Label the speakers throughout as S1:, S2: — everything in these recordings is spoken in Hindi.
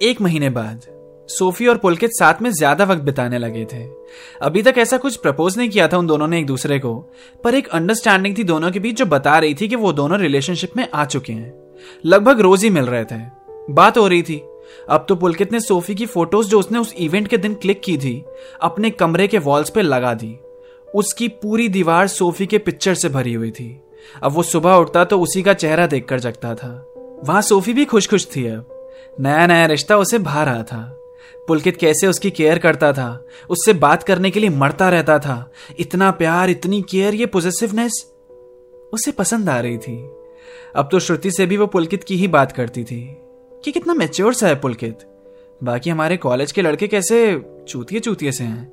S1: एक महीने बाद, सोफी और पुलकित साथ में ज़्यादा वक्त बिताने लगे थे। अभी तक ऐसा कुछ प्रपोज नहीं किया था उन दोनों ने एक दूसरे को, पर एक अंडरस्टैंडिंग थी दोनों के बीच जो बता रही थी कि वो दोनों रिलेशनशिप में आ चुके हैं। लगभग रोज ही मिल रहे थे। बात हो रही थी। अब तो पुलकित ने सोफी की फ़ोटोज़ जो उसने उस इवेंट के दिन क्लिक की थी, अपने कमरे के वॉल्स पे लगा दी। उसकी पूरी दीवार सोफी के पिक्चर से भरी हुई थी। अब वो सुबह उठता तो उसी का चेहरा देखकर जगता था। वहाँ सोफी भी खुश खुश थी अब। नया नया रिश्ता उसे भा रहा था। पुलकित कैसे उसकी केयर करता था, उससे बात करने के लिए मरता रहता था। इतना प्यार, इतनी केयर, ये पोजेसिवनेस उसे पसंद आ रही थी। अब तो श्रुति से भी वो पुलकित की ही बात करती थी कि कितना मेच्योर सा है पुलकित। बाकी हमारे कॉलेज के लड़के कैसे चूतिए चूतिए से हैं।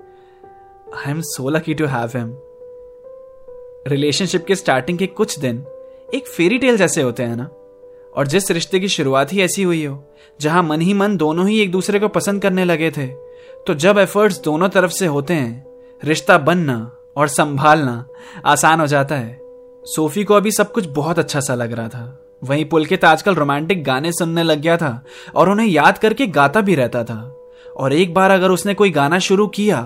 S1: I am so lucky to have him relationship के स्टार्टिंग के कुछ दिन एक फेरी टेल जैसे होते हैं ना। और जिस रिश्ते की शुरुआत ही ऐसी हुई हो, जहाँ मन ही मन दोनों ही एक दूसरे को पसंद करने लगे थे तो जब एफर्ट्स दोनों तरफ़ से होते हैं, रिश्ता बनना और संभालना आसान हो जाता है। सोफी को अभी सब कुछ बहुत अच्छा सा लग रहा था। वहीं पुलकित आजकल रोमांटिक गाने सुनने लग गया था और उन्हें याद करके गाता भी रहता था। और एक बार अगर उसने कोई गाना शुरू किया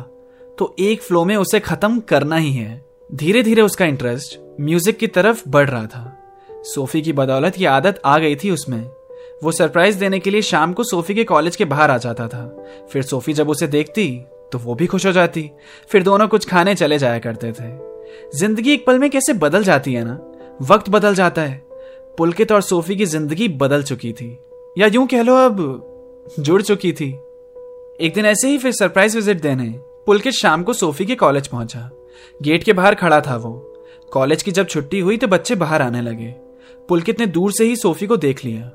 S1: तो एक फ्लो में उसे खत्म करना ही है। धीरे धीरे उसका इंटरेस्ट म्यूज़िक की तरफ़ बढ़ रहा था। सोफी की बदौलत ये आदत आ गई थी उसमें। वो सरप्राइज़ देने के लिए शाम को सोफी के कॉलेज के बाहर आ जाता था। फिर सोफी जब उसे देखती तो वो भी खुश हो जाती। फिर दोनों कुछ खाने चले जाया करते थे। ज़िंदगी एक पल में कैसे बदल जाती है ना? वक्त बदल जाता है। पुलकित और सोफी की ज़िंदगी बदल चुकी थी। या यूँ कह लो अब, जुड़ चुकी थी। एक दिन ऐसे ही फिर सरप्राइज़ विज़िट देने, पुलकित शाम को सोफी के कॉलेज पहुँचा। गेट के बाहर खड़ा था वो। कॉलेज की जब छुट्टी हुई तो बच्चे बाहर आने लगे। पुलकित ने दूर से ही सोफी को देख लिया।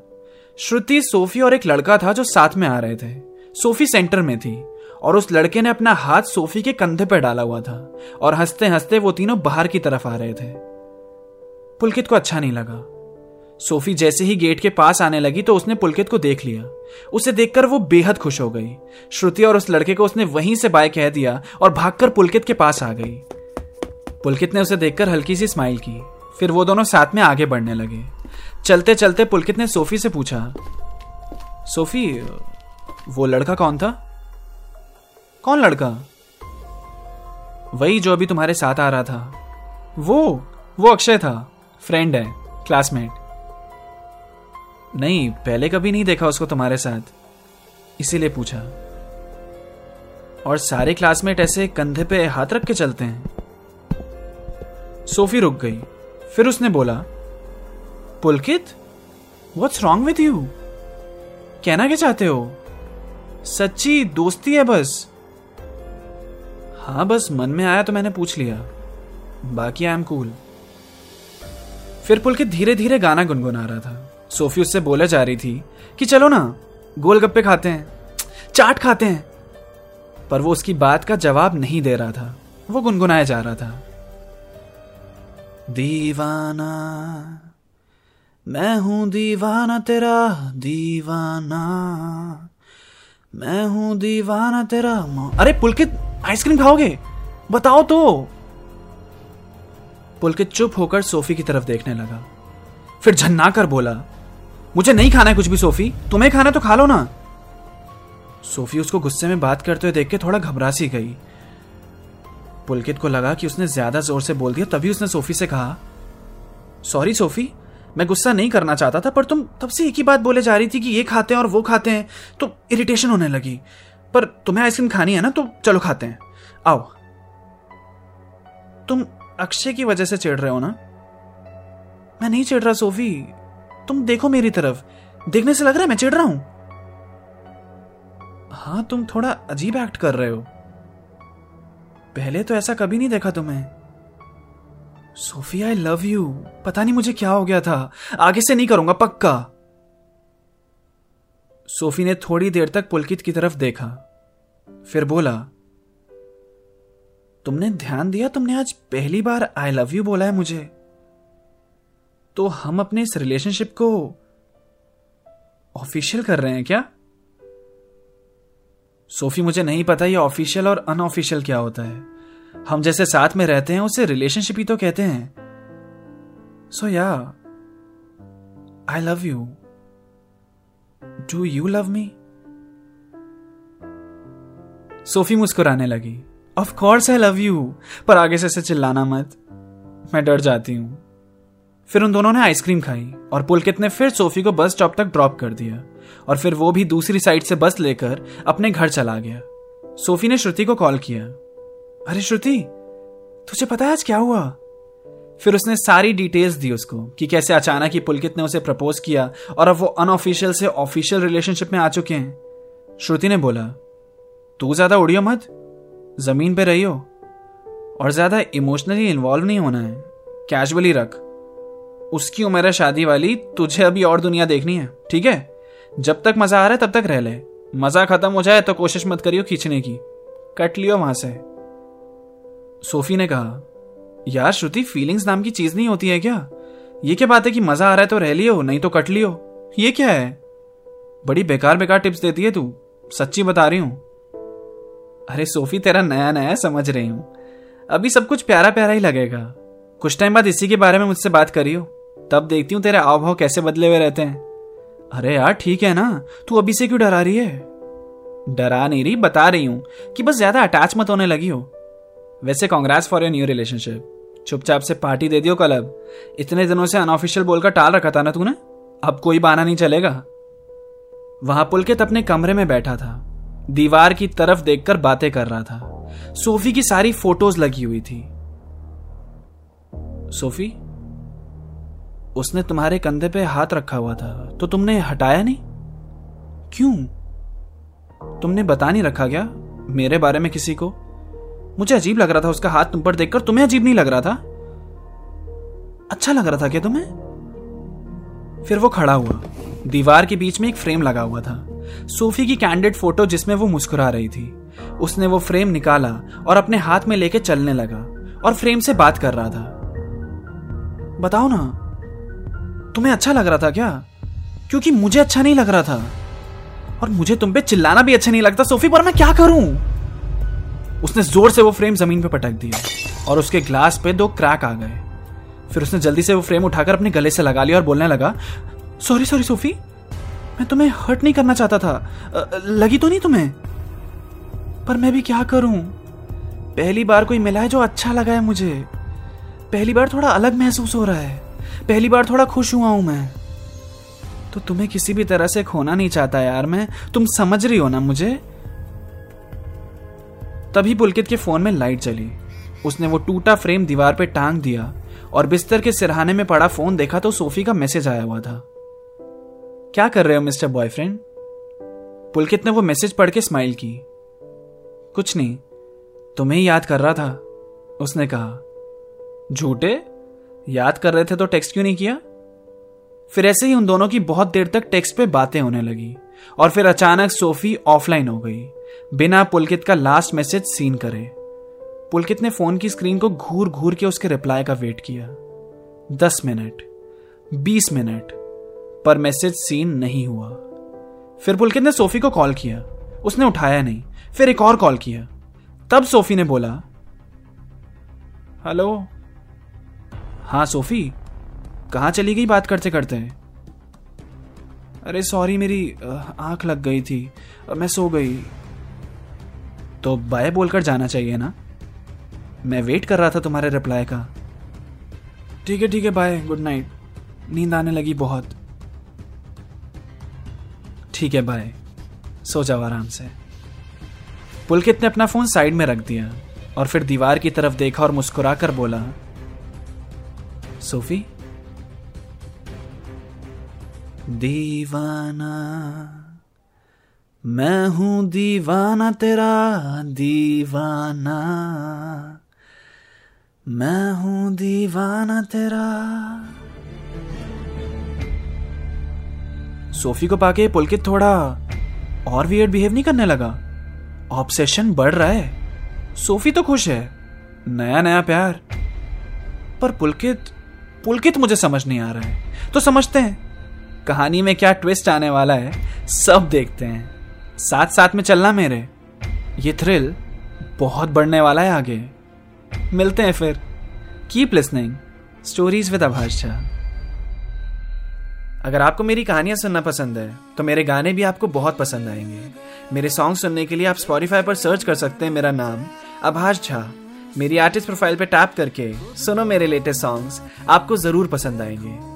S1: श्रुति, सोफी और एक लड़का था जो साथ में आ रहे थे। सोफी सेंटर में थी और उस लड़के ने अपना हाथ सोफी के कंधे पर डाला हुआ था और हँसते हँसते वो तीनों बाहर की तरफ़ आ रहे थे। पुलकित को अच्छा नहीं लगा। सोफी जैसे ही गेट के पास आने लगी तो उसने पुलकित को देख लिया। उसे देखकर वो बेहद खुश हो गई। श्रुति और उस लड़के को उसने वहीं से बाय कह दिया और भागकर पुलकित के पास आ गई। पुलकित ने उसे देखकर हल्की सी स्माइल की। फिर वो दोनों साथ में आगे बढ़ने लगे। चलते चलते पुलकित ने सोफी से पूछा। सोफी, वो लड़का कौन था? कौन लड़का? वही जो अभी तुम्हारे साथ आ रहा था। वो वो अक्षय था। फ्रेंड है क्लासमेट नहीं, पहले कभी नहीं देखा उसको तुम्हारे साथ। इसीलिए पूछा। और सारे क्लासमेट ऐसे कंधे पे हाथ रख के चलते हैं। सोफी रुक गई। फिर उसने बोला, Pulkit what's wrong with you कहना क्या चाहते हो? सच्ची दोस्ती है बस. हाँ बस, मन में आया तो मैंने पूछ लिया। बाकी आई एम कूल फिर पुलकित धीरे धीरे गाना गुनगुना रहा था। सोफी उससे बोले जा रही थी कि, चलो ना, गोलगप्पे खाते हैं, चाट खाते हैं। पर वो उसकी बात का जवाब नहीं दे रहा था। वो गुनगुनाया जा रहा था। दीवाना। मैं हूँ दीवाना, तेरा दीवाना। मैं हूँ दीवाना, तेरा अरे, पुलकित, आइसक्रीम खाओगे? बताओ तो। पुलकित चुप होकर सोफी की तरफ़ देखने लगा। फिर झन्ना कर बोला, मुझे नहीं खाना है कुछ भी, सोफी। तुम्हें खाना तो खा लो ना। सोफी उसको गुस्से में बात करते हुए देख के थोड़ा घबरा सी गई। पुलकित को लगा कि उसने ज़्यादा ज़ोर से बोल दिया, तभी उसने सोफी से कहा सॉरी सोफी, मैं गुस्सा नहीं करना चाहता था, पर तुम तब से एक ही बात बोले जा रही थी कि ये खाते हैं और वो खाते हैं तो इरिटेशन होने लगी। पर तुम्हें आइसक्रीम खानी है ना तो चलो खाते हैं। आओ। तुम अक्षय की वजह से चिढ़ रहे हो ना? मैं नहीं चिढ़ रहा, सोफी। तुम देखो मेरी तरफ़। देखने से लग रहा है मैं चिढ़ रहा हूँ? हाँ तुम थोड़ा अजीब एक्ट कर रहे हो। पहले तो ऐसा कभी नहीं देखा तुम्हें। सोफी आई लव यू पता नहीं मुझे क्या हो गया था। आगे से नहीं करूँगा, पक्का। सोफी ने थोड़ी देर तक पुलकित की तरफ़ देखा। फिर बोला, तुमने ध्यान दिया? तुमने आज पहली बार आई लव यू बोला है मुझे। तो हम अपने इस रिलेशनशिप को ऑफिशियल कर रहे हैं क्या? सोफी, मुझे नहीं पता ये ऑफिशियल और अनऑफिशियल क्या होता है। हम जैसे साथ में रहते हैं, उसे रिलेशनशिप ही तो कहते हैं। So yeah I love you do you love me Sophie मुस्कुराने लगी। Of course I love you पर आगे से ऐसे चिल्लाना मत। मैं डर जाती हूँ। फिर उन दोनों ने आइसक्रीम खाई और पुलकित ने फिर सोफी को बस स्टॉप तक ड्रॉप कर दिया। और फिर वो भी दूसरी साइड से बस लेकर अपने घर चला गया। सोफी ने श्रुति को कॉल किया। अरे श्रुति, तुझे पता है आज क्या हुआ? फिर उसने सारी डिटेल्स दी उसको कि कैसे अचानक ही पुलकित ने उसे प्रपोज किया और अब वो अनऑफिशियल से ऑफिशियल रिलेशनशिप में आ चुके हैं। श्रुति ने बोला, तू ज़्यादा उड़ियो मत, ज़मीन पे रहियो और ज़्यादा इमोशनली इन्वॉल्व नहीं होना है, कैजुअली रख। उसकी उम्र है शादी वाली, तुझे अभी और दुनिया देखनी है, ठीक है? जब तक मज़ा आ रहा है, तब तक रह ले। मज़ा खत्म हो जाए तो कोशिश मत करियो खींचने की। कट लियो वहाँ से। सोफी ने कहा, यार, श्रुति फीलिंग्स नाम की चीज़ नहीं होती है क्या? ये क्या बात है कि मज़ा आ रहा है तो रह लियो, नहीं तो कट लियो? ये क्या है? बड़ी बेकार बेकार टिप्स देती है तू। सच्ची बता रही हूँ। अरे सोफी, तेरा नया नया समझ रही हूँ। अभी सब कुछ प्यारा प्यारा ही लगेगा। कुछ टाइम बाद इसी के बारे में मुझसे बात करियो। तब देखती हूँ तेरे आव भाव कैसे बदले हुए रहते हैं। अरे यार, ठीक है ना? तू अभी से क्यों डरा रही है? डरा नहीं रही, बता रही हूँ कि बस ज़्यादा अटैच मत होने लगी हो। वैसे congrats for your new relationship चुपचाप से पार्टी दे दियो कल अब। इतने दिनों से अनऑफिशियल बोलकर टाल रखा था ना तूने? अब कोई बहाना नहीं चलेगा। वहाँ पुलकित अपने कमरे में बैठा था। दीवार की तरफ़ देखकर बातें कर रहा था। सोफी की सारी फ़ोटोज़ लगी हुई थी। सोफी? उसने तुम्हारे कंधे पे हाथ रखा हुआ था तो तुमने हटाया नहीं? क्यों? तुमने बता नहीं रखा क्या मेरे बारे में किसी को? मुझे अजीब लग रहा था उसका हाथ तुम पर देखकर, तुम्हें अजीब नहीं लग रहा था? अच्छा लग रहा था क्या तुम्हें? फिर वो खड़ा हुआ, दीवार के बीच में एक फ्रेम लगा हुआ था, सोफी की कैंडिड फ़ोटो जिसमें वो मुस्कुरा रही थी। उसने वो फ्रेम निकाला और अपने हाथ में लेके चलने लगा और फ्रेम से बात कर रहा था। बताओ ना तुम्हें अच्छा लग रहा था क्या? क्योंकि मुझे अच्छा नहीं लग रहा था। और मुझे तुम पे चिल्लाना भी अच्छा नहीं लगता, सोफी, पर मैं क्या करूँ? उसने ज़ोर से वो फ्रेम ज़मीन पे पटक दिया और उसके ग्लास पे दो क्रैक आ गए। फिर उसने जल्दी से वो फ्रेम उठाकर अपने गले से लगा लिया और बोलने लगा, सॉरी सॉरी, सोफी, मैं तुम्हें हर्ट नहीं करना चाहता था। लगी तो नहीं तुम्हें? पर मैं भी क्या करूँ? पहली बार कोई मिला है जो अच्छा लगा है मुझे। पहली बार थोड़ा अलग महसूस हो रहा है। पहली बार थोड़ा खुश हुआ हूँ मैं। तो तुम्हें किसी भी तरह से खोना नहीं चाहता यार मैं। तुम समझ रही हो ना मुझे? तभी पुलकित के फ़ोन में लाइट चली। उसने वो टूटा फ्रेम दीवार पे टांग दिया और बिस्तर के सिरहाने में पड़ा फ़ोन देखा तो सोफी का मैसेज आया हुआ था। क्या कर रहे हो, मिस्टर बॉयफ्रेंड? पुलकित ने वो मैसेज पढ़ के स्माइल की। कुछ नहीं, तुम्हें याद कर रहा था, उसने कहा। झूठे? याद कर रहे थे तो टेक्स्ट क्यों नहीं किया? फिर ऐसे ही उन दोनों की बहुत देर तक टेक्स्ट पे बातें होने लगी और फिर अचानक सोफी ऑफलाइन हो गई, बिना पुलकित का लास्ट मैसेज सीन करे। पुलकित ने फ़ोन की स्क्रीन को घूर घूर के उसके रिप्लाई का वेट किया। दस मिनट, बीस मिनट पर मैसेज सीन नहीं हुआ। फिर पुलकित ने सोफी को कॉल किया, उसने उठाया नहीं, फिर एक और कॉल किया। तब सोफी ने बोला हेलो हाँ सोफी, कहाँ चली गई बात करते करते? अरे सॉरी मेरी आँख लग गई थी। मैं सो गई। तो बाय बोलकर जाना चाहिए ना? मैं वेट कर रहा था तुम्हारे रिप्लाई का। ठीक है ठीक है बाय गुड नाइट नींद आने लगी बहुत। ठीक है बाय सो जाओ आराम से। पुलकित ने अपना फ़ोन साइड में रख दिया और फिर दीवार की तरफ़ देखा और मुस्कुरा कर बोला सोफी दीवाना मैं हूँ दीवाना तेरा दीवाना मैं हूँ दीवाना तेरा। सोफी को पाके पुलकित थोड़ा और वियर्ड बिहेव नहीं करने लगा। ऑब्सेशन बढ़ रहा है। सोफी तो खुश है। नया नया प्यार। पर पुलकित पुलकित मुझे समझ नहीं आ रहा है। तो समझते हैं। कहानी में क्या ट्विस्ट आने वाला है, सब देखते हैं। साथ साथ में चलना मेरे। ये थ्रिल बहुत बढ़ने वाला है आगे। मिलते हैं फिर। Keep listening stories with Abhash Jha अगर आपको मेरी कहानियाँ सुनना पसंद है तो मेरे गाने भी आपको बहुत पसंद आएँगे। मेरे सॉन्ग सुनने के लिए आप स्पॉटिफाई पर सर्च कर सकते हैं मेरा नाम आभाष झा मेरी आर्टिस्ट प्रोफ़ाइल पे टैप करके सुनो मेरे लेटेस्ट सॉन्ग्स आपको ज़रूर पसंद आएँगे।